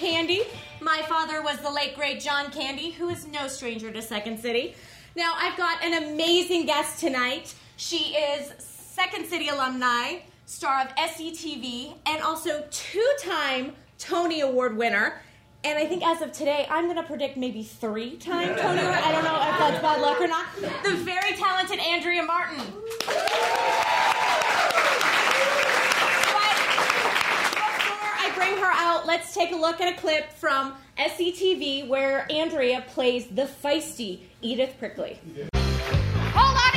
Candy. My father was the late great John Candy, who is no stranger to Second City. Now, I've got an amazing guest tonight. She is Second City alumni, star of SCTV, and also two time Tony Award winner. And I think as of today, I'm going to predict maybe three time Tony Award. I don't know if that's bad luck or not. The very talented Andrea Martin. Before I bring her out, let's take a look at a clip from SCTV where Andrea plays the feisty Edith Prickley. Hold on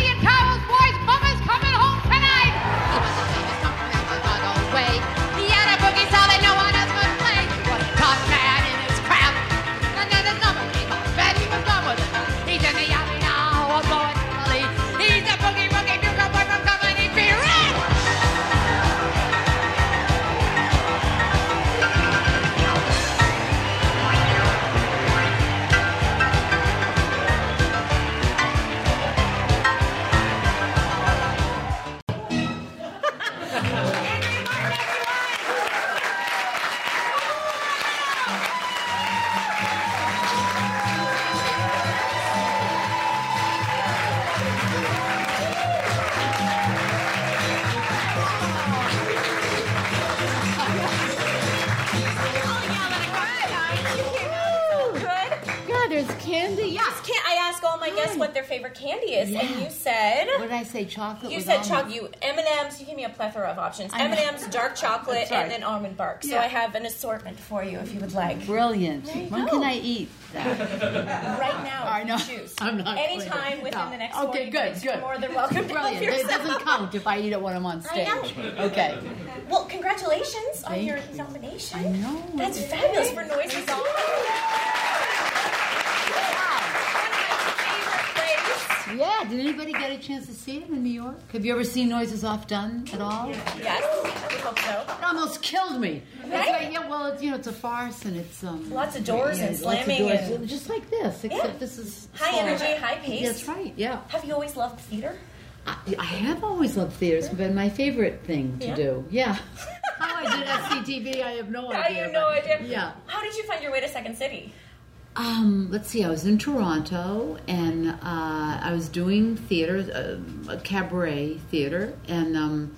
say? Chocolate. you said chocolate. You M and M's. You gave me a plethora of options. M and M's, dark chocolate, and then almond bark. So Yeah. I have an assortment for you if you would like. Brilliant. When go. can I eat that? Right now, I know. Choose. I'm not Anytime within No. the next Okay, 40 good, good. more than welcome Brilliant. It doesn't count if I eat it when I'm on stage. know. Okay. Well, congratulations on your you. nomination. I know. That's fabulous for Noises Off. Yeah. Did anybody get a chance to see it in New York? Have you ever seen Noises Off done at all? Yes, I would hope so. It almost killed me. It's Right? like, yeah, well, it's, you know, it's a farce and it's um. Lots of doors and slamming doors, and- just like this, except Yeah. this is High slower. energy, high pace. That's right. Yeah. Have you always loved theater? I, I have always loved theater. It's been my favorite thing to Yeah? do. Yeah. How I did SCTV, I have no idea. I have no idea. Yeah. How did you find your way to Second City? Um, let's see. I was in Toronto, and uh, I was doing theater, uh, a cabaret theater, and um,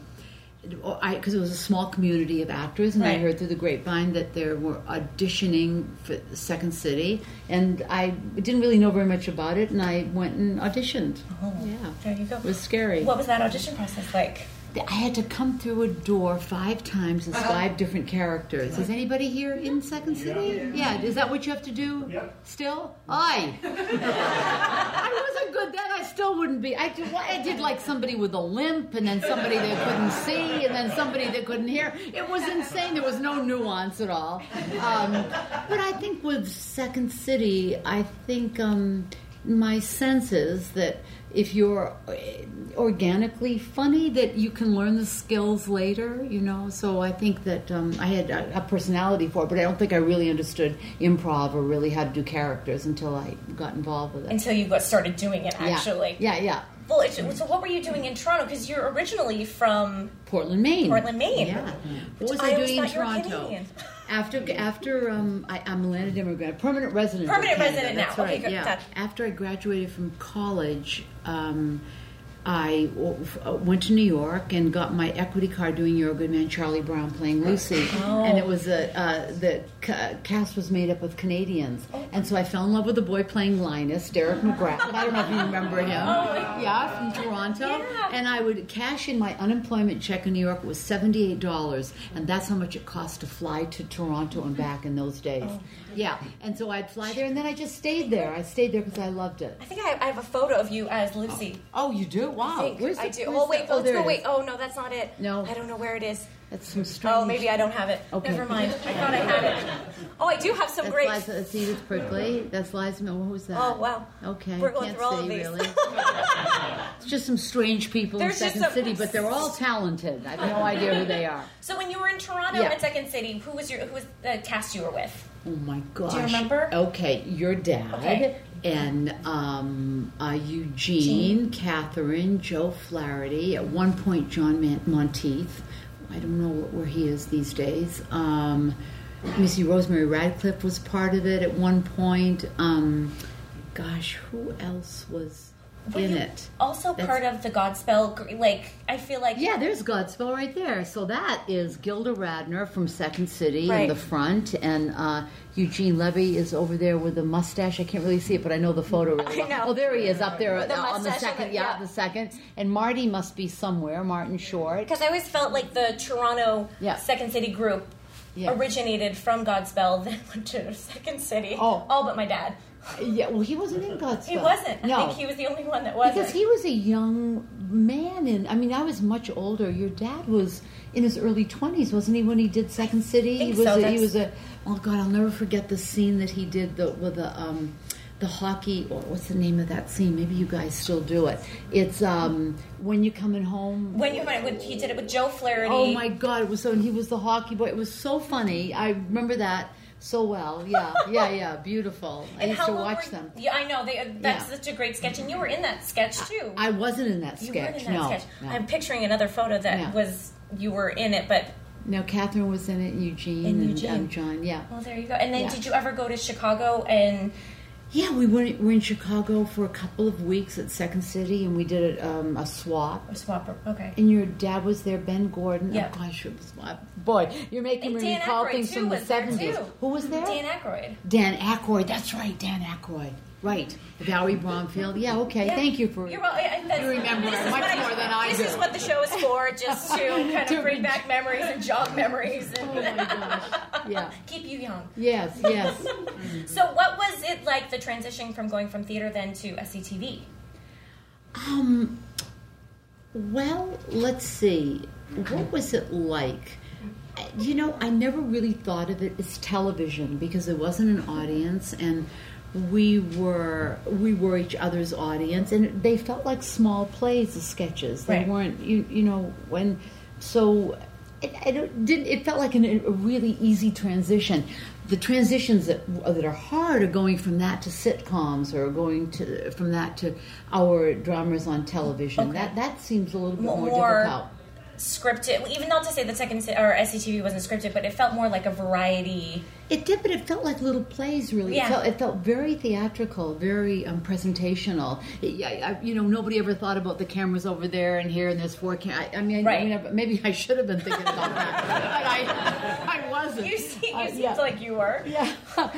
because it was a small community of actors, and I heard through the grapevine that there were auditioning for Second City, and I didn't really know very much about it, and I went and auditioned. Yeah, There you go. it was scary. What was that audition process like? I had to come through a door five times as five different characters. Is anybody here in Second City? Yeah, is that what you have to do? Still? I. I wasn't good then. I still wouldn't be. I did, I did like somebody with a limp, and then somebody that couldn't see, and then somebody that couldn't hear. It was insane. There was no nuance at all. Um, but I think with Second City, I think um, my sense is that if you're uh, organically funny, that you can learn the skills later. You know, so I think that um, I had a, a personality for it, but I don't think I really understood improv or really how to do characters until I got involved with it. Until you got started doing it, actually. yeah, yeah. Well, it's, so what were you doing in Toronto? Because you're originally from. Portland, Maine. Portland, Maine. Yeah. What was I I, doing in thought you were Toronto? After after um, I, I'm a landed immigrant, permanent resident. Permanent Canada, resident now. That's Okay, right. good. Yeah. After I graduated from college, um, I uh, went to New York and got my equity card doing You're a Good Man, Charlie Brown playing Lucy, Oh. and it was a uh, the ca- cast was made up of Canadians, and so I fell in love with the boy playing Linus, Derek McGrath. I don't know if you remember him. yeah, from Toronto, Oh, Yeah. and I would cash in my unemployment check in New York. It was seventy eight dollars, and that's how much it cost to fly to Toronto and back in those days. Oh. Yeah, and so I'd fly there, and then I just stayed there. I stayed there because I loved it. I think I I have a photo of you as Lucy. Oh, you do? Wow. I think Where's I do. Oh wait, the- let's go. Wait. Oh no, that's not it. No. I don't know where it is. That's some oh, strange. Oh, maybe I don't have it. Okay. Never mind. I thought I had it. Oh, I do have some That's great. Liza, that's Edith Prickley. That's Liza. Mill. What was that? Oh, wow. Okay. We're going Can't through all of say, these. Really. it's just some strange people There's in just Second some- City, but they're all talented. I have no idea who they are. So when you were in Toronto Yeah. at Second City, who was your who was the cast you were with? Oh my gosh. Do you remember? Okay, your dad Okay. And um, uh, Eugene, Catherine, Joe Flaherty. At one point, John Man- Monteith. I don't know where he is these days. Um, see, Rosemary Radcliffe was part of it at one point. Um, gosh, who else was Were in it? Also That's- part of the Godspell. Like I feel like Yeah, there's Godspell right there. So that is Gilda Radner from Second City Right. in the front, and uh, Eugene Levy is over there with a mustache. I can't really see it, but I know the photo really I well. know. Oh, there he is up there the uh, on the second. the- yeah, yeah. the second. And Marty must be somewhere. Martin Short. because I always felt like the Toronto Yeah. Second City group Yeah. originated from Godspell, then went to Second City. Oh. all but my dad. Yeah, well, he wasn't in Godspell. He wasn't. No, I think he was the only one that wasn't. because he was a young man, and I mean, I was much older. Your dad was in his early twenties, wasn't he, when he did Second City? he was. so, a, he was a. Oh God, I'll never forget the scene that he did the, with the um, the hockey. Or what's the name of that scene? Maybe you guys still do it. It's um, when you're coming home. when you with, he did it with Joe Flaherty. Oh my God! It was so. And he was the hockey boy. It was so funny. I remember that so well. Yeah, yeah, yeah. Beautiful. I used to watch were- them. Yeah, I know. They, that's Yeah. such a great sketch, and you were in that sketch too. I wasn't in that you sketch. were in that no, sketch. no. I'm picturing another photo that Yeah. was you were in it, but No, Catherine was in it, Eugene And and, Eugene. um, John. Yeah, well, there you go. And then, Yeah. did you ever go to Chicago and yeah. We went. We're in Chicago for a couple of weeks at Second City, and we did a, um, a swap. or Swapper? Okay. And your dad was there, Ben Gordon. Yeah. Oh gosh, it was my boy. You're making And me Dan recall Aykroyd, things from the seventies. Who was there? Dan Aykroyd. Dan Aykroyd. That's right, Dan Aykroyd. Right, Valerie Bromfield. Yeah. Okay. Yeah. Thank you for. You're well, I, I, that's, You remember this much more than I This do. is what the show is for, just to kind of bring back memories and jog memories and Oh my gosh. Yeah. keep you young. Yes. Yes. So, what was it like the transition from going from theater then to SCTV? Um, well, let's see. What was it like? You know, I never really thought of it as television because there wasn't an audience, and we were we were each other's audience, and they felt like small plays, the sketches. They Right. weren't, you you know, when so. It, I didn't, it felt like an, a really easy transition. The transitions that that are hard are going from that to sitcoms, or going to from that to our dramas on television. Okay. That that seems a little bit more, More- difficult. Scripted, even not to say the second or SCTV wasn't scripted, but it felt more like a variety. It did, but it felt like little plays. Really, Yeah. it, felt, it felt very theatrical, very um, presentational. It, I, I, you know, nobody ever thought about the cameras over there and here, and there's four. Cam- I, I mean, Right. I mean, maybe I should have been thinking about that, but I, I wasn't. You, see, you Uh, seemed yeah. like you were. Yeah,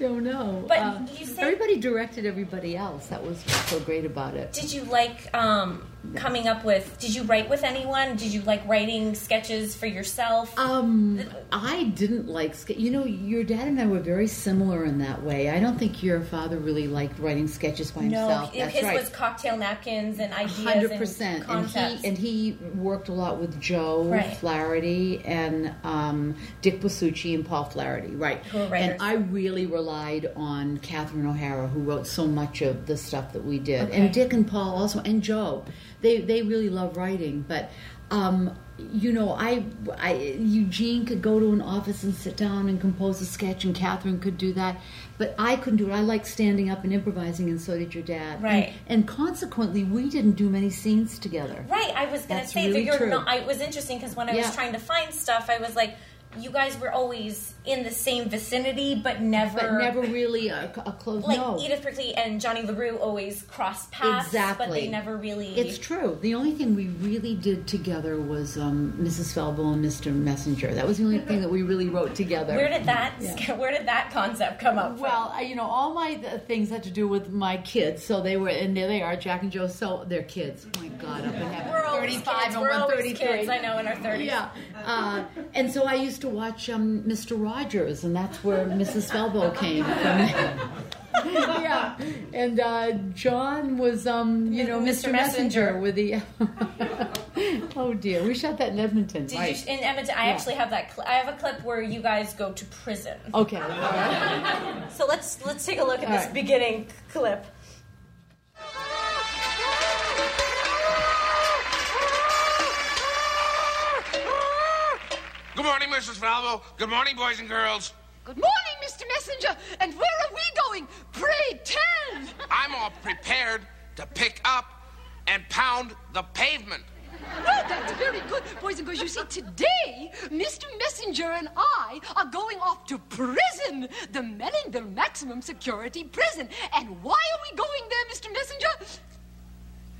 don't know. But Uh, you said- everybody directed everybody else. That was so great about it. Did you like um, coming up with? Did you write with anyone? Did you like writing sketches for yourself? Um, I didn't like. You know, your dad and I were very similar in that way. I don't think your father really liked writing sketches by no, himself. That's his right. was cocktail napkins and ideas Hundred and percent, and he and he worked a lot with Joe Right. Flaherty and um, Dick Blasucci and Paul Flaherty, right? And I really relied on Catherine O'Hara, who wrote so much of the stuff that we did, Okay. and Dick and Paul also, and Joe. They they really love writing, but. Um, you know, I, I, Eugene could go to an office and sit down and compose a sketch, and Catherine could do that, but I couldn't do it. I like standing up and improvising, and so did your dad. Right. and consequently, we didn't do many scenes together. Right, I was gonna say really that you're true. not. I, it was interesting because when I Yeah. was trying to find stuff, I was like, you guys were always in the same vicinity, but never, But never really a, a close. like no, Edith Prickley and Johnny LaRue always cross paths, exactly. but they never really. It's true. The only thing we really did together was um, Mrs. Falbo and Mr. Messenger. That was the only thing that we really wrote together. where did that? Yeah. Where did that concept come up? from? Well, I- you know, all my th- things had to do with my kids. So they were, and there they are, Jack and Joe. So they're kids. Oh my God, up in heaven. we're always 35 kids. and We're always 133. kids. I know in our thirties. Yeah, uh, and so I used to watch um, Mr. Rogers, and that's where Mrs. Falbo came from. yeah, and uh, John was, um, you know, Mr. Mr. Messenger. Messenger with the. oh dear, we shot that in Edmonton, Did right? you in Edmonton? I Yeah. actually have that. Cl- I have a clip where you guys go to prison. Okay. So let's let's take a look at All this right. beginning clip. Good morning, Mrs. Falbo. Good morning, boys and girls. Good morning, Mr. Messenger. And where are we going? Pray tell. I'm all prepared to pick up and pound the pavement. No, That's very good, boys and girls. You see, today, Mr. Messenger and I are going off to prison, the Mellendale Maximum Security Prison. And why are we going there, Mr. Messenger?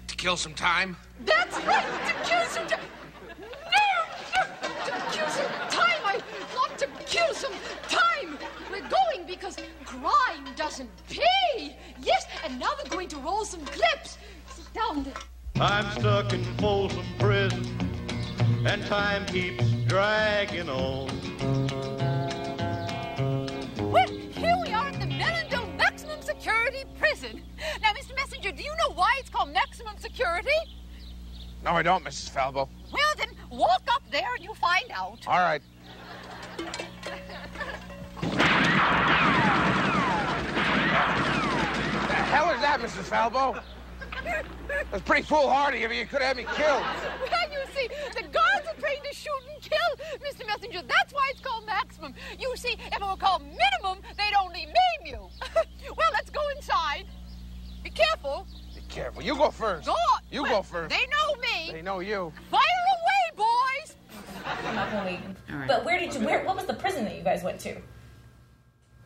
To kill some time? That's right, to kill some time. Going to roll some clips. Sit down there. I'm stuck in Folsom Prison, and time keeps dragging on. Well, here we are at the Mellendale Maximum Security Prison. Now, Mr. Messenger, do you know why it's called maximum security? No, I don't, Mrs. Falbo. Well, then walk up there and you'll find out. All right. Hell is that, Mrs. Falbo? That's pretty foolhardy of you. You could have me killed. Well, you see, the guards are trained to shoot and kill, Mr. Messenger. That's why it's called maximum. You see, if it were called minimum, they'd only maim you. well, let's go inside. Be careful. Be careful. You go first. Go on. You Well, go first. They know me. They know you. Fire away, boys. I'm not going. All right. But where did you? Where? What was the prison that you guys went to?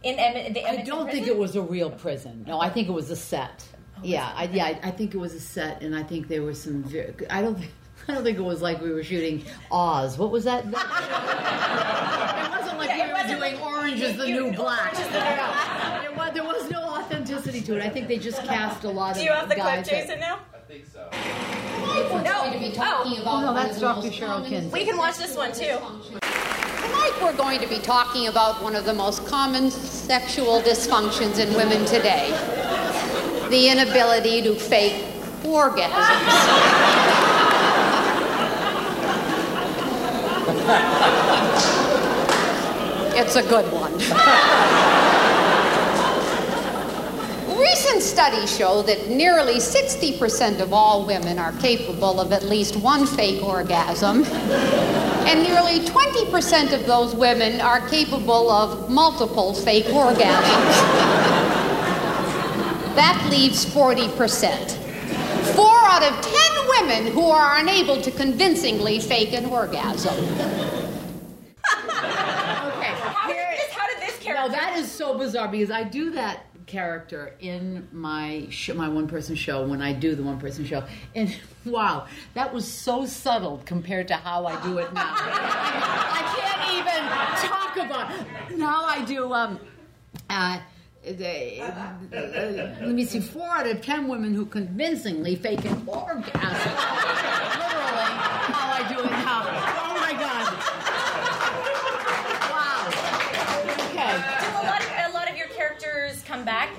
In Emmett, the I don't think it was a real prison. No, I think it was a set. Oh, yeah, I, yeah, I, I think it was a set, and I think there was some. Very, I don't. think- I don't think it was like we were shooting Oz. What was that? it wasn't like Yeah, we were doing like- Orange is the New Black. Is the New Black. There was, there was no authenticity to it. I think they just cast a lot of. Do of you have the clip, guys. that- Jason? Now We're going to be talking Oh. about oh, no, that's of Dr. most Cheryl common we can watch this one too. Tonight we're going to be talking about one of the most common sexual dysfunctions in women today. The inability to fake orgasms. It's a good one. Recent studies show that nearly 60% of all women are capable of at least one fake orgasm, and nearly 20% of those women are capable of multiple fake orgasms. That leaves 40%. Four out of 10 women who are unable to convincingly fake an orgasm. Okay. How did this? How did this character? No, that is so bizarre because I do that character in my sh- my one person show when I do the one person show, and wow, that was so subtle compared to how I do it now. I can't even talk about. It. Now I do. Um, uh, they, uh, let me see. Four out of ten women who convincingly fake an orgasm. Literally,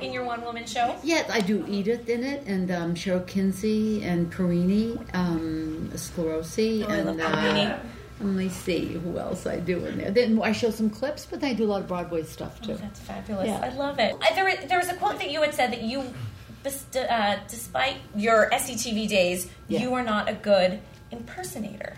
in your one woman show? Yes, I do Edith in it, and um, Cheryl Kinsey, and Perini, um, Scleroso, Oh, I and uh, let me see who else I do in there. Then I show some clips, but then I do a lot of Broadway stuff too. That's fabulous. Yeah. I love it. There, was- there was a quote that you had said that you, uh, despite your SCTV days, Yeah. you are not a good impersonator.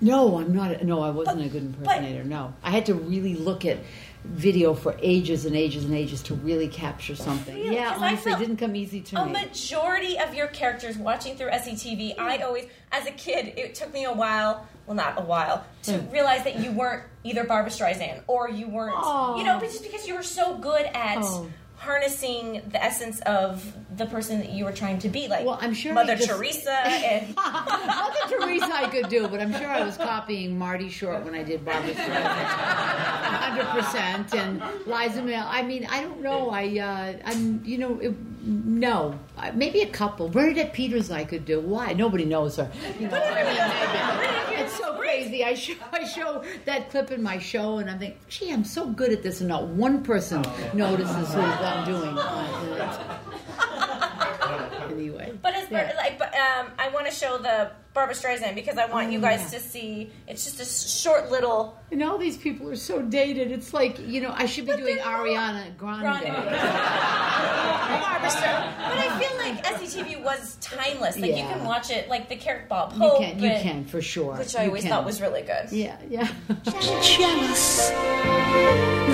No, I'm not. No, I wasn't But- a good but- impersonator. no, I had to really look at video for ages and ages and ages to really capture something. Really? Yeah, honestly, it didn't come easy to A me. majority of your characters watching through SCTV, I always, as a kid, it took me a while, well, not a while, to Hmm. realize that you weren't either Barbra Streisand or you weren't, you know, but just because you were so good at Oh. Harnessing the essence of the person that you were trying to be, like Well, I'm sure Mother just- Teresa and. Mother Teresa I could do, but I'm sure I was copying Marty Short when I did Barbra Streisand. hundred percent, and Liza Minnelli. I mean, I don't know. I, uh, I'm, you know, it, no, Uh, maybe a couple. Bernadette Peters I could do. Why? Nobody knows her. You know, I mean, maybe. it's so crazy. I show, I show that clip in my show, and I'm thinking, gee, I'm so good at this, and not one person notices who I'm doing. Uh, anyway, But as Yeah. like, but, um, I want to show the Barbra Streisand because I want you guys yeah. to see. It's just a short little. And all these people are so dated. It's like, you know, I should be doing. Ariana Grande. Grande. Barbra Streisand. But I feel like SCTV was timeless. Like you can watch it, like the character Bob Hope. You Hope, can, you and- can for sure. which I You always can. thought was really good. Yeah, yeah. jealous.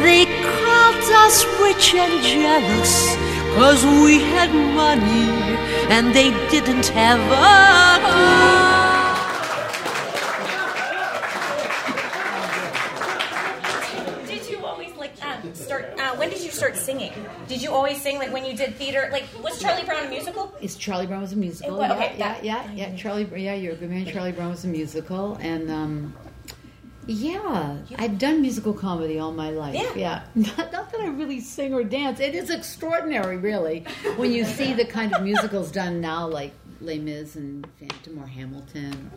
They crowds us rich and jealous, cause we had money and they didn't have a clue. Um, start uh, when did you start singing? Did you always sing like when you did theater like was charlie brown a musical? Is charlie brown was a musical? Was, yeah, okay, yeah, yeah yeah yeah charlie yeah you're a good man. Charlie brown was a musical and um yeah, I've done musical comedy all my life. Yeah. Not, not that I really sing or dance. It is extraordinary, really, when you see the kind of musicals done now, like Les Mis and Phantom or Hamilton.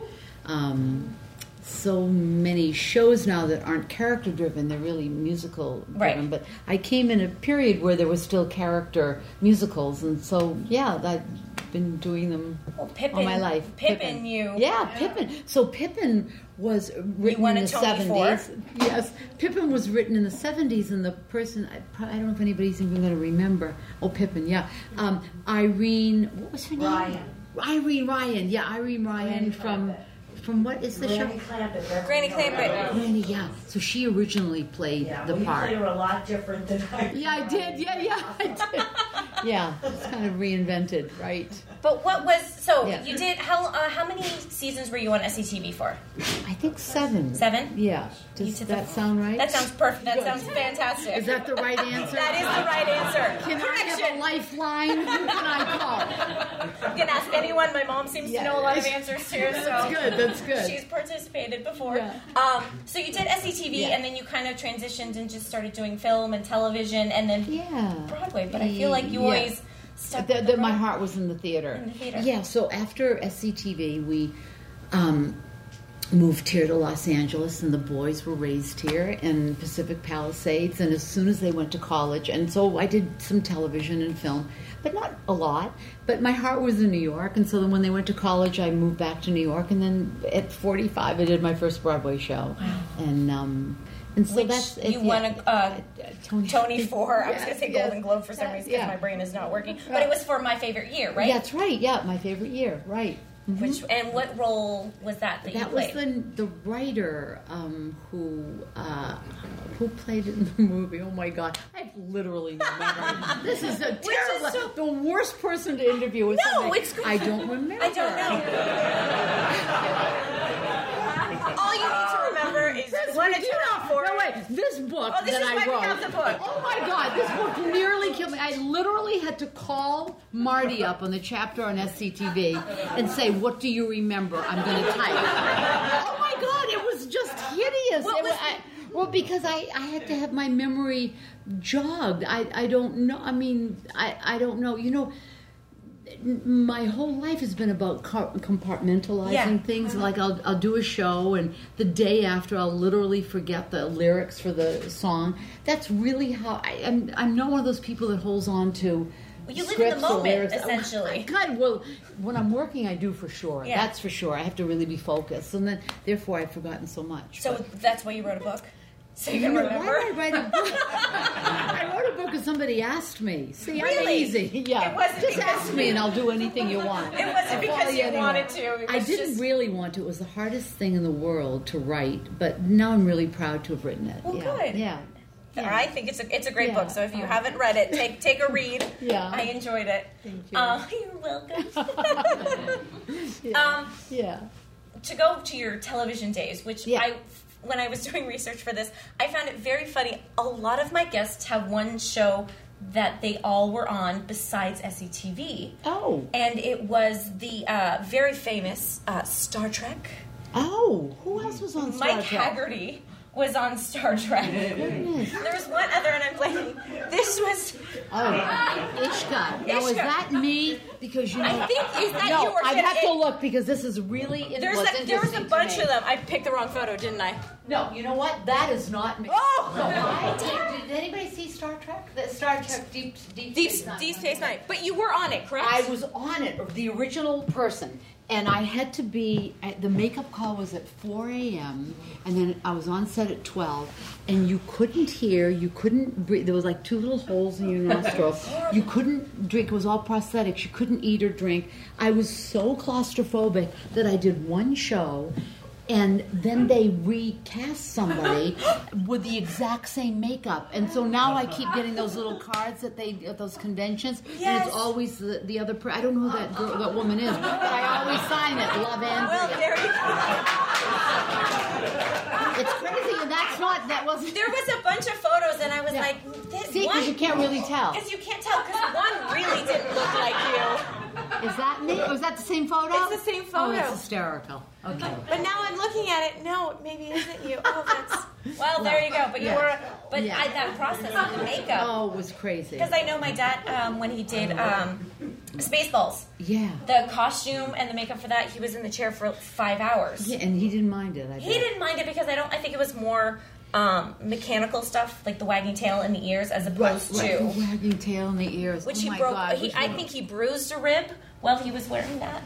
Um, so many shows now that aren't character driven; they're really musical driven. Right. But I came in a period where there was still character musicals, and so yeah, I've been doing them Well, Pippin, all my life. Pippin, you. Yeah, Pippin. So Pippin was written in the Tony for. seventies. Yes, Pippin was written in the seventies, and the person I, probably, I don't know if anybody's even going to remember. Oh, Pippin, yeah. Um, Irene, what was her name? Ryan. Irene Ryan. Yeah, Irene Ryan from from what is the Granny show? Clampett. that's Granny what I'm Clampett. talking Granny. Yeah. So she originally played about. the well, part. You play her a lot different than I Yeah, I did. Yeah, yeah, I did. Yeah, it's kind of reinvented, right? But what was so Yeah. you did how uh, how many seasons were you on SCTV for? I think seven. Seven? Yeah. You Does did that the- sound right? That sounds perfect. That sounds fantastic. Is that the right answer? That is the right answer. Can I have a Correction. lifeline? Who can I call? You can ask anyone. My mom seems to know a lot of answers too. So That's good, that's good. She's participated before. Yeah. Um, so you did SCTV, Yeah. and then you kind of transitioned and just started doing film and television, and then? Yeah. Broadway. But I feel like you always stuck. The, the my heart was in the theater. In the theater. Yeah, so after SCTV, we um, moved here to Los Angeles, and the boys were raised here in Pacific Palisades. And as soon as they went to college, and so I did some television and film, but not a lot. But my heart was in New York, and so then when they went to college, I moved back to New York. And then at 45, I did my first Broadway show. And um, and so Which that's you yeah. won a uh, Tony, Tony for. I was Yes, going to say yes. Golden Globe for some reason because Yeah. my brain is not working. But it was for my favorite year, right? That's right. Yeah, my favorite year. Right. Mhm. Which and what role was that that, you That was the the writer um, who uh, who played it in the movie. Oh my god, I literally memory. this is a is so- the worst person to interview is No, somebody- it's. I don't remember. I don't know. All you need to remember is This, one you of two know, this book Oh, this that I wrote. book. Oh my God, this book nearly killed me. I literally had to call Marty up on the chapter on SCTV and say, "What do you remember?" I'm going to type. oh my God, it was just hideous. What It was- wa- I- well, because I, I had to have my memory jogged. I, I don't know. I mean, I, I don't know. You know, my whole life has been about compartmentalizing Yeah. things. Uh-huh. Like I'll I'll do a show, and the day after, I'll literally forget the lyrics for the song. That's really how I, I'm. I'm not one of those people that holds on to. Well, you live in the moment, lyrics. Oh, essentially. God, well, when I'm working, I do for sure. Yeah. That's for sure. I have to really be focused, and then therefore I've forgotten so much. So But- that's why you wrote a book, so you you can know, remember. I write a book? I wrote a book because somebody asked me. See, I'm Really? easy. Yeah, It wasn't just ask me and I'll do anything you want. It wasn't I'll because you anywhere. wanted to, I didn't just- really want to. It was the hardest thing in the world to write, but now I'm really proud to have written it. Well, yeah. good. Yeah. I think it's a it's a great Yeah. book. So if you haven't read it, take take a read. Yeah. I enjoyed it. Thank you. Uh, you're welcome. Yeah. um, yeah. to go to your television days, which Yeah. I, when I was doing research for this, I found it very funny. A lot of my guests have one show that they all were on besides SCTV. Oh. and it was the uh, very famous uh, Star Trek. Oh. Who else was on Star Trek? Mike Trek? Haggerty was on Star Trek. Goodness. there was one other, and I'm blanking. This was. Oh, Ishka. Now is that me? Because you know. I think is that no, you did have it- to look because this is really. There's was a, there was a bunch of them. I picked the wrong photo, didn't I? No, you know what? That is not me. Oh! So I did, did anybody see Star Trek? The Star Trek Deep Deep Deep, Space. Deep Space Nine. But you were on it, correct? I was on it, the original person, and I had to be. The makeup call was at 4 a.m. and then I was on set at 12, and you couldn't hear, you couldn't breathe. There was like two little holes in your nostrils You couldn't drink. It was all prosthetics. You couldn't eat or drink. I was so claustrophobic that I did one show. And then they recast somebody with the exact same makeup, and so now I keep getting those little cards that they at those conventions, and it's always the, the other. Per- I don't know who that girl, that woman is, but I always sign it. Love Andrea. Well, there you go. it's crazy, and that's not that wasn't. There was a bunch of photos, and I was Yeah. like, "This See, because you can't really tell. Because you can't tell, because one really didn't look like you. Is that me? Or is that the same photo? It's the same photo. Oh, photo. it's hysterical. Okay. But now I'm looking at it. No, maybe it isn't you. Oh, that's. Well, there you go. But you Yeah. were. But Yeah. I, that process of the makeup. Oh, it was crazy. Because I know my dad, um, when he did um, Spaceballs, Yeah. the costume and the makeup for that, he was in the chair for five hours. Yeah, and he didn't mind it. I He didn't mind it because I don't. I think it was more um, mechanical stuff, like the wagging tail in the ears, as opposed Right, to the wagging tail in the ears. which oh he my broke. God, he, I think he bruised a rib while he was wearing that.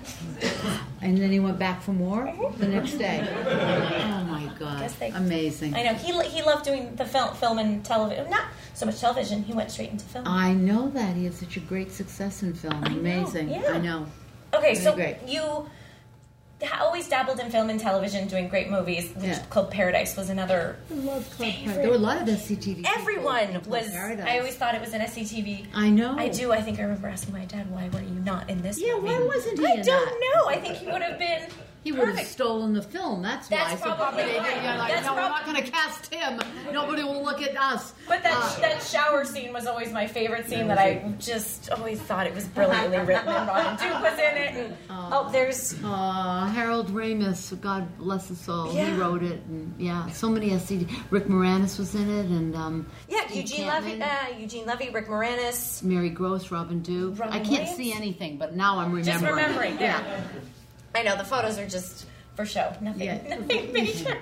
And then he went back for more mm-hmm. the next day. Oh my God! They- Amazing. I know he he loved doing the film, film and television. Not so much television. He went straight into film. I know that he had such a great success in film. know, Amazing. yeah. I know. Okay, so great. you always dabbled in film and television, doing great movies. Which Yeah. Club Paradise was another. I love Club Paradise. There were a lot of SCTV. Everyone was. Paradise. I always thought it was an SCTV. I know. I do. I think I remember asking my dad, "Why were you not in this?" Yeah, movie? why wasn't he I in don't that? know. I think he would have been. He would have stolen the film. That's, why. That's why. probably they, right. are like, That's no, we're not going to cast him. Nobody will look at us. But that Uh, that shower scene was always my favorite scene. That I just always thought it was brilliantly written, and Robin Duke was in it. And, oh, there's Uh, Harold Ramis, God bless his soul, Yeah. he wrote it, and yeah, so many SCTV. Rick Moranis was in it, and um, yeah, Eugene Cantlin, Levy, uh, Eugene Levy, Rick Moranis. Mary Gross, Robin Duke. Robin I can't Williams? see anything, but now I'm remembering. Just remembering. remembering, yeah. I know the photos are just for show, nothing, Yeah. nothing major.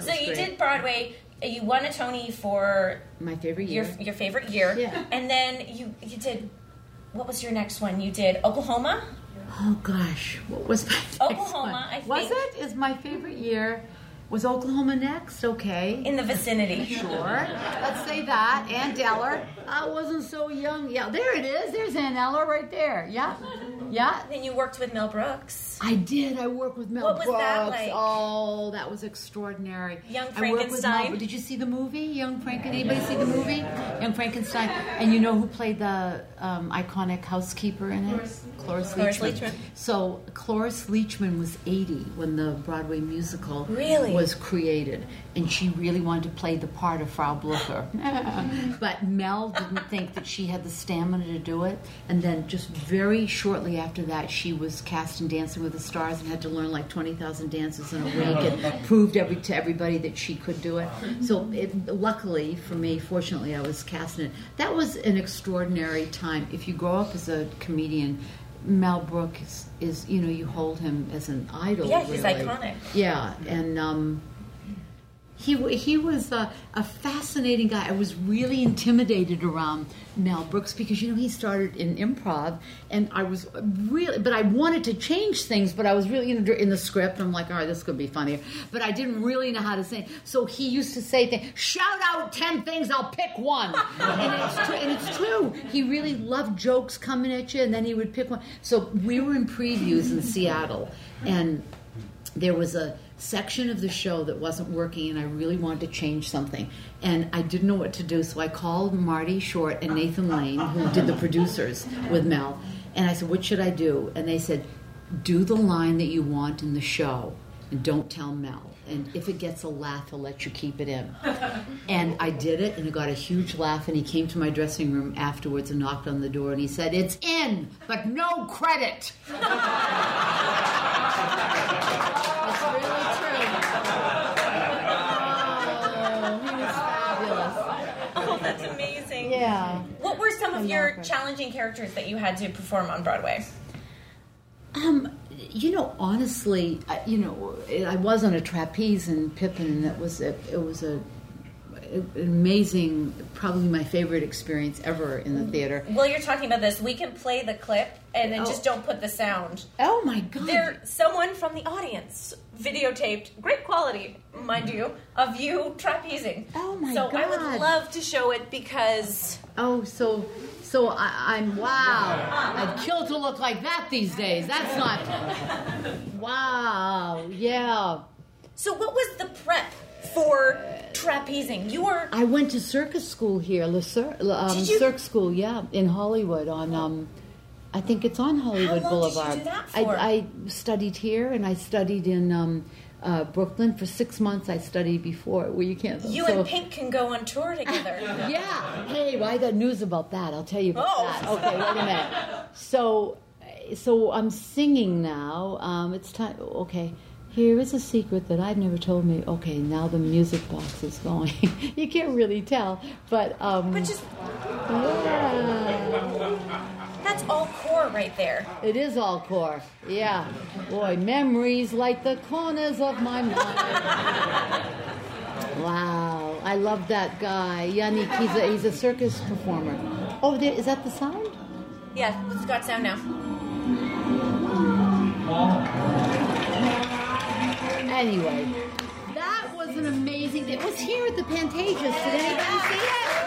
so you great. did Broadway. You won a Tony for My favorite your year. your favorite year, Yeah. and then you you did. What was your next one? You did Oklahoma. Oh gosh, what was my Oklahoma? I Was it? Is my favorite year? Was Oklahoma next? Okay. In the vicinity. Sure. Let's say that. Aunt Eller. I wasn't so young. Yeah, there it is. There's Aunt Eller right there. Yeah. Yeah. Then you worked with Mel Brooks. I did. I worked with Mel What was Brooks. that like? Oh, that was extraordinary. Young with Mel- Frankenstein? Did you see the movie, Young Frankenstein? Anybody see the movie, Young Frankenstein? And you know who played the um, iconic housekeeper in it? Cloris Cloris Leachman. Leachman. So Cloris Leachman was 80 when the Broadway musical Really? was created, and she really wanted to play the part of Frau Blucher. but Mel didn't think that she had the stamina to do it, and then just very shortly after that, she was cast in Dancing with the Stars and had to learn like 20,000 dances in a week, and proved every, to everybody that she could do it. So, it, luckily for me, fortunately, I was cast in it. That was an extraordinary time. If you grow up as a comedian, Mel Brooks is, you know, you hold him as an idol. Yeah, he's really. iconic. Yeah, and um, he he was a, a fascinating guy. I was really intimidated around Mel Brooks because you know he started in improv, and I was really, but I wanted to change things, but I was really know, in the script. I'm like, all right, this could be funnier, but I didn't really know how to say. It. So he used to say things, shout out ten things, I'll pick one, and it's true. And it's true. He really loved jokes coming at you, and then he would pick one. So we were in previews in Seattle, and there was a section of the show that wasn't working and I really wanted to change something. And I didn't know what to do so I called Marty Short and Nathan Lane who did the producers with Mel and I said what should I do? And they said do the line that you want in the show and don't tell Mel and if it gets a laugh I'll let you keep it in and I did it and it got a huge laugh and he came to my dressing room afterwards and knocked on the door and he said it's in but no credit It's really true. Oh, he was fabulous. Oh, that's amazing. Yeah. What were some of your love challenging characters that you had to perform on Broadway? Um, you know, honestly, I, you know, I was on a trapeze in Pippin, and that was a, it was a an amazing, probably my favorite experience ever in the theater. Well, you're talking about this, we can play the clip and then Oh. just don't put the sound. Oh my God! There, someone from the audience videotaped, great quality, mind you, of you trapezing. Oh my so I would love to show it because Oh, so so I, I'm wow. I'd kill to look like that these days. That's not. Wow. Yeah. So what was the prep for trapezing? You were I went to circus school here, Le Cir- um, you? Cirque School, yeah, in Hollywood on um, I think it's on Hollywood How long did you Boulevard. do that for? I, I studied here and I studied in um, uh, Brooklyn for six months. I studied before where you can't. You so- and Pink can go on tour together. Yeah. Hey, well, I got news about that. I'll tell you about Oh. that. Okay, wait a minute. So, so I'm singing now. Um, it's time. Okay. Here is a secret that I've never told me. Okay, now the music box is going. you can't really tell, but um, But just yeah. That's all core right there. It is all core. Yeah. Boy, memories like the corners of my mind. wow. I love that guy. Yannick, he's a, he's a circus performer. Oh, there, is that the sound? Yeah, it's got sound now. Anyway, that was an amazing It was here at the Pantages. Did anybody see it?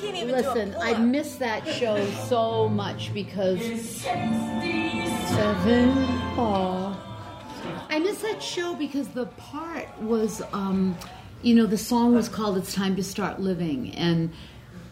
Can't even listen. do a I pull-up. miss that show so much because seven. Aw. I miss that show because the part was, um, you know, the song was called "It's Time to Start Living," and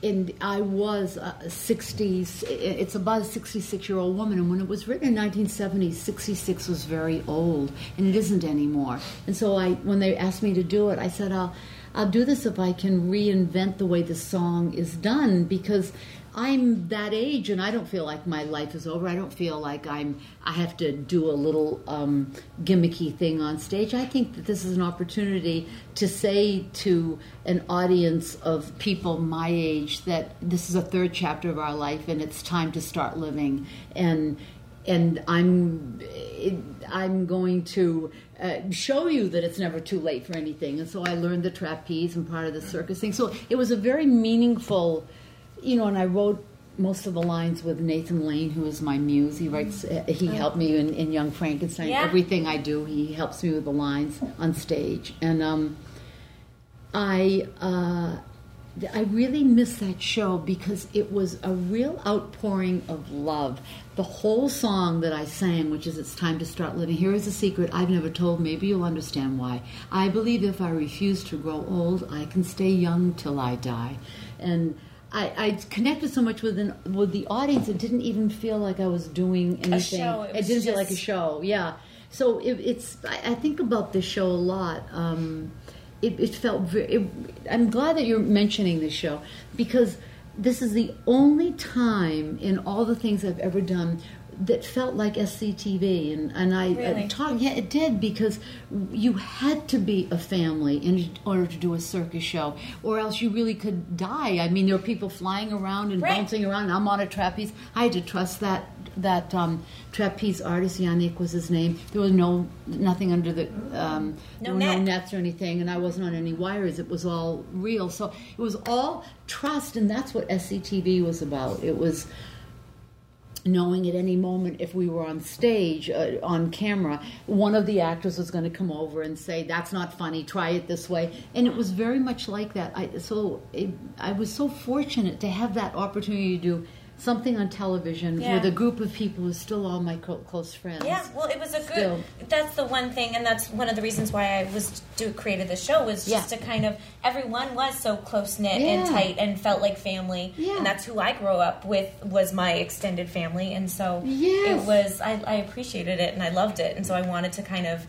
and I was a 60s. It's about a 66 year old woman, and when it was written in 1970, 66 was very old, and it isn't anymore. And so I, when they asked me to do it, I said, "I'll." I'll do this if I can reinvent the way the song is done because I'm that age and I don't feel like my life is over. I don't feel like I'm I have to do a little um, gimmicky thing on stage. I think that this is an opportunity to say to an audience of people my age that this is a third chapter of our life and it's time to start living and and I'm I'm going to uh, show you that it's never too late for anything. And so I learned the trapeze and part of the circus thing. So it was a very meaningful, you know. And I wrote most of the lines with Nathan Lane, who is my muse. He writes. Uh, he helped me in, in Young Frankenstein. Yeah. Everything I do, he helps me with the lines on stage. And um, I. Uh, I really miss that show because it was a real outpouring of love. The whole song that I sang, which is It's Time to Start Living, here is a secret I've never told. Maybe you'll understand why. I believe if I refuse to grow old, I can stay young till I die. And I, I connected so much with, an, with the audience, it didn't even feel like I was doing anything. show, it was didn't feel like a show, yeah. So it, it's, I, I think about this show a lot. Um, it, it felt very. It, I'm glad that you're mentioning this show because this is the only time in all the things I've ever done that felt like SCTV, and and I Really? uh, talk. Yeah, it did because you had to be a family in order to do a circus show, or else you really could die. I mean, there were people flying around and Right. bouncing around. And I'm on a trapeze. I had to trust that that um, trapeze artist Yannick was his name. There was no nothing under the um, No there were no nets or anything, and I wasn't on any wires. It was all real. So it was all trust, and that's what SCTV was about. It was knowing at any moment if we were on stage uh, on camera one of the actors was going to come over and say that's not funny try it this way and it was very much like that I, so it, i was so fortunate to have that opportunity to do something on television Yeah. with a group of people who are still all my close friends Yeah, well, it was a good. Still. That's the one thing, and that's one of the reasons why I was do created the show was just Yeah. to kind of everyone was so close knit and tight and felt like family, Yeah. and that's who I grew up with was my extended family, and so Yes. it was I, I appreciated it and I loved it, and so I wanted to kind of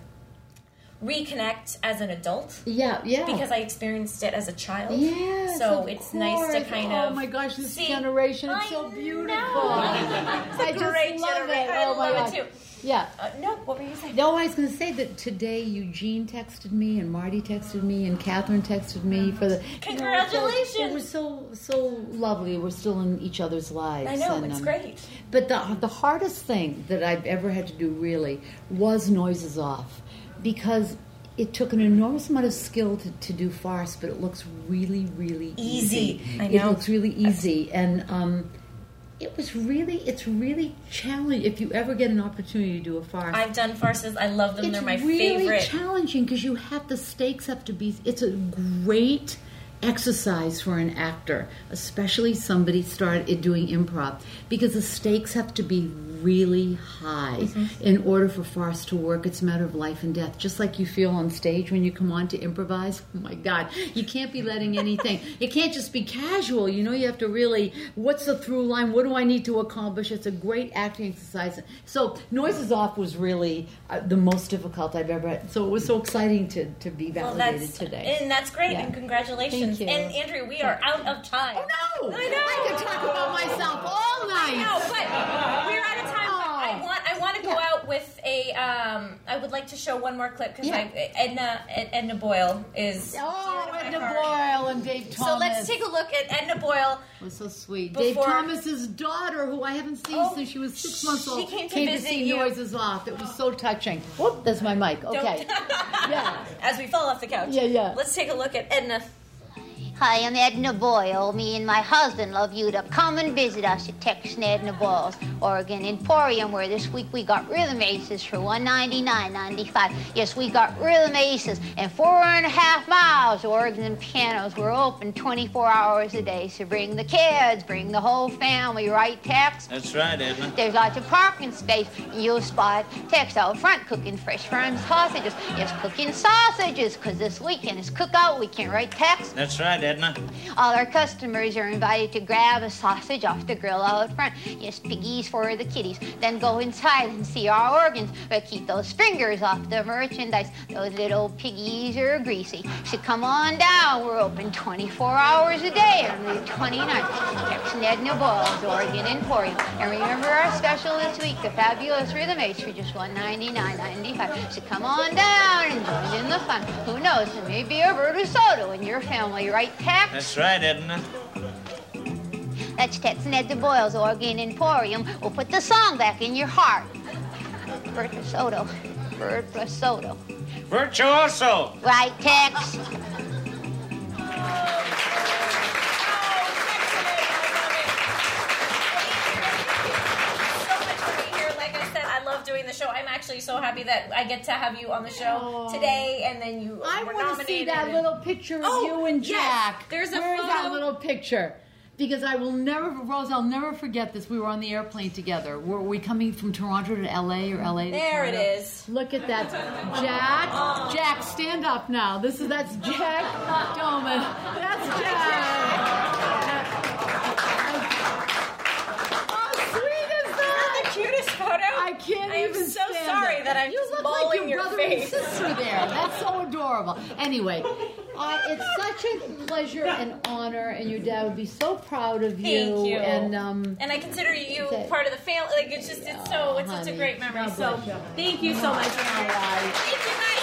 reconnect as an adult yeah yeah because I experienced it as a child. Yes, so of it's nice to course. kind oh my gosh this see- generation it's I so beautiful. I It's a just love it. I oh my love God. it too. yeah Uh, no, what were you saying? No, I was going to say that today Eugene texted me and Marty texted me and Catherine texted me for the you know, Congratulations. it was so so lovely. We're still in each other's lives. I know and, it's um, great. But the the hardest thing that I've ever had to do really was noises off, because it took an enormous amount of skill to, to do farce, but it looks really really Easy. I It looks really easy and. um it was really, it's really challenging. If you ever get an opportunity to do a farce, I've done farces. I love them. it's They're my really favorite. It's really challenging because you have the stakes have to be. It's a great exercise for an actor, especially somebody started doing improv, because the stakes have to be really high. In order for farce to work, it's a matter of life and death. Just like you feel on stage when you come on to improvise. Oh my God, you can't be letting anything. it can't just be casual. You know, you have to really. What's the through line? What do I need to accomplish? It's a great acting exercise. So noises off was really uh, the most difficult I've ever had. So it was so exciting to to be Well, validated that's today. and that's great, Yeah. and congratulations. And Andrea, we are out of time. Oh no! I know. I could talk about myself all night. But we're out of time. But I Oh. want I want to go Yeah. out with a. Um, I would like to show one more clip because Yeah. Edna Ed- Edna Boyle is. Oh, dear to my Edna heart. Boyle and Dave Thomas. So let's take a look at Edna Boyle. Was so sweet. Before- Dave Thomas's daughter, who I haven't seen Oh, since she was six months she old, came to visit see you. Noises Off. It was so touching. Whoop, that's my mic. Okay. yeah. As we fall off the couch. Yeah, yeah. Let's take a look at Edna. Hi, I'm Edna Boyle. Me and my husband love you to come and visit us at Texas Edna Boyle's Organ Emporium, where this week we got rhythm aces for $199.95. Yes, we got rhythm aces and four and a half miles. Organs and pianos. We're open 24 hours a day, so bring the kids, bring the whole family, right, Tex? That's right, Edna. There's lots of parking space. You'll spot Tex out front cooking fresh farm sausages. Yes, cooking sausages, because this weekend is cookout weekend, right, Tex? That's right, Edna. All our customers are invited to grab a sausage off the grill out front. Yes, piggies for the kiddies. Then go inside and see our organs. But keep those fingers off the merchandise. Those little piggies are greasy. So come on down. We're open 24 hours a day on the 29th. Texan Edna Boyle's Organ Emporium. And remember our special this week, the fabulous Rhythm Ace for just $199.95. So come on down and join in the fun. Who knows, there may be a Berto Soto in your family, right, Tex? That's right, Edna. That's Texan Ed Boyle's Organ Emporium. We'll put the song back in your heart. Bertha Soto. Virtuoso. Right, Tex? Happy that I get to have you on the show oh. today, and then you I want to see that little picture of Oh, you and yes. Jack. There's a Where is that little picture? Because I will never, Rose, I'll never forget this. We were on the airplane together. Were we coming from Toronto to LA or LA to There it is. Look at that. Jack, Jack, stand up now. This is, that's Jack Dolman. That's Jack. How sweet is that? the cutest photo. I can't I am so stand sorry that I'm you just look like your, your brother face. and sister there. That's so adorable. Anyway, uh, it's such a pleasure and honor, and your dad would be so proud of you. Thank you. And um, And I consider you That- part of the family. Like it's just, it's so, it's such a great memory. So you. thank you so much. Right. Thank you, guys.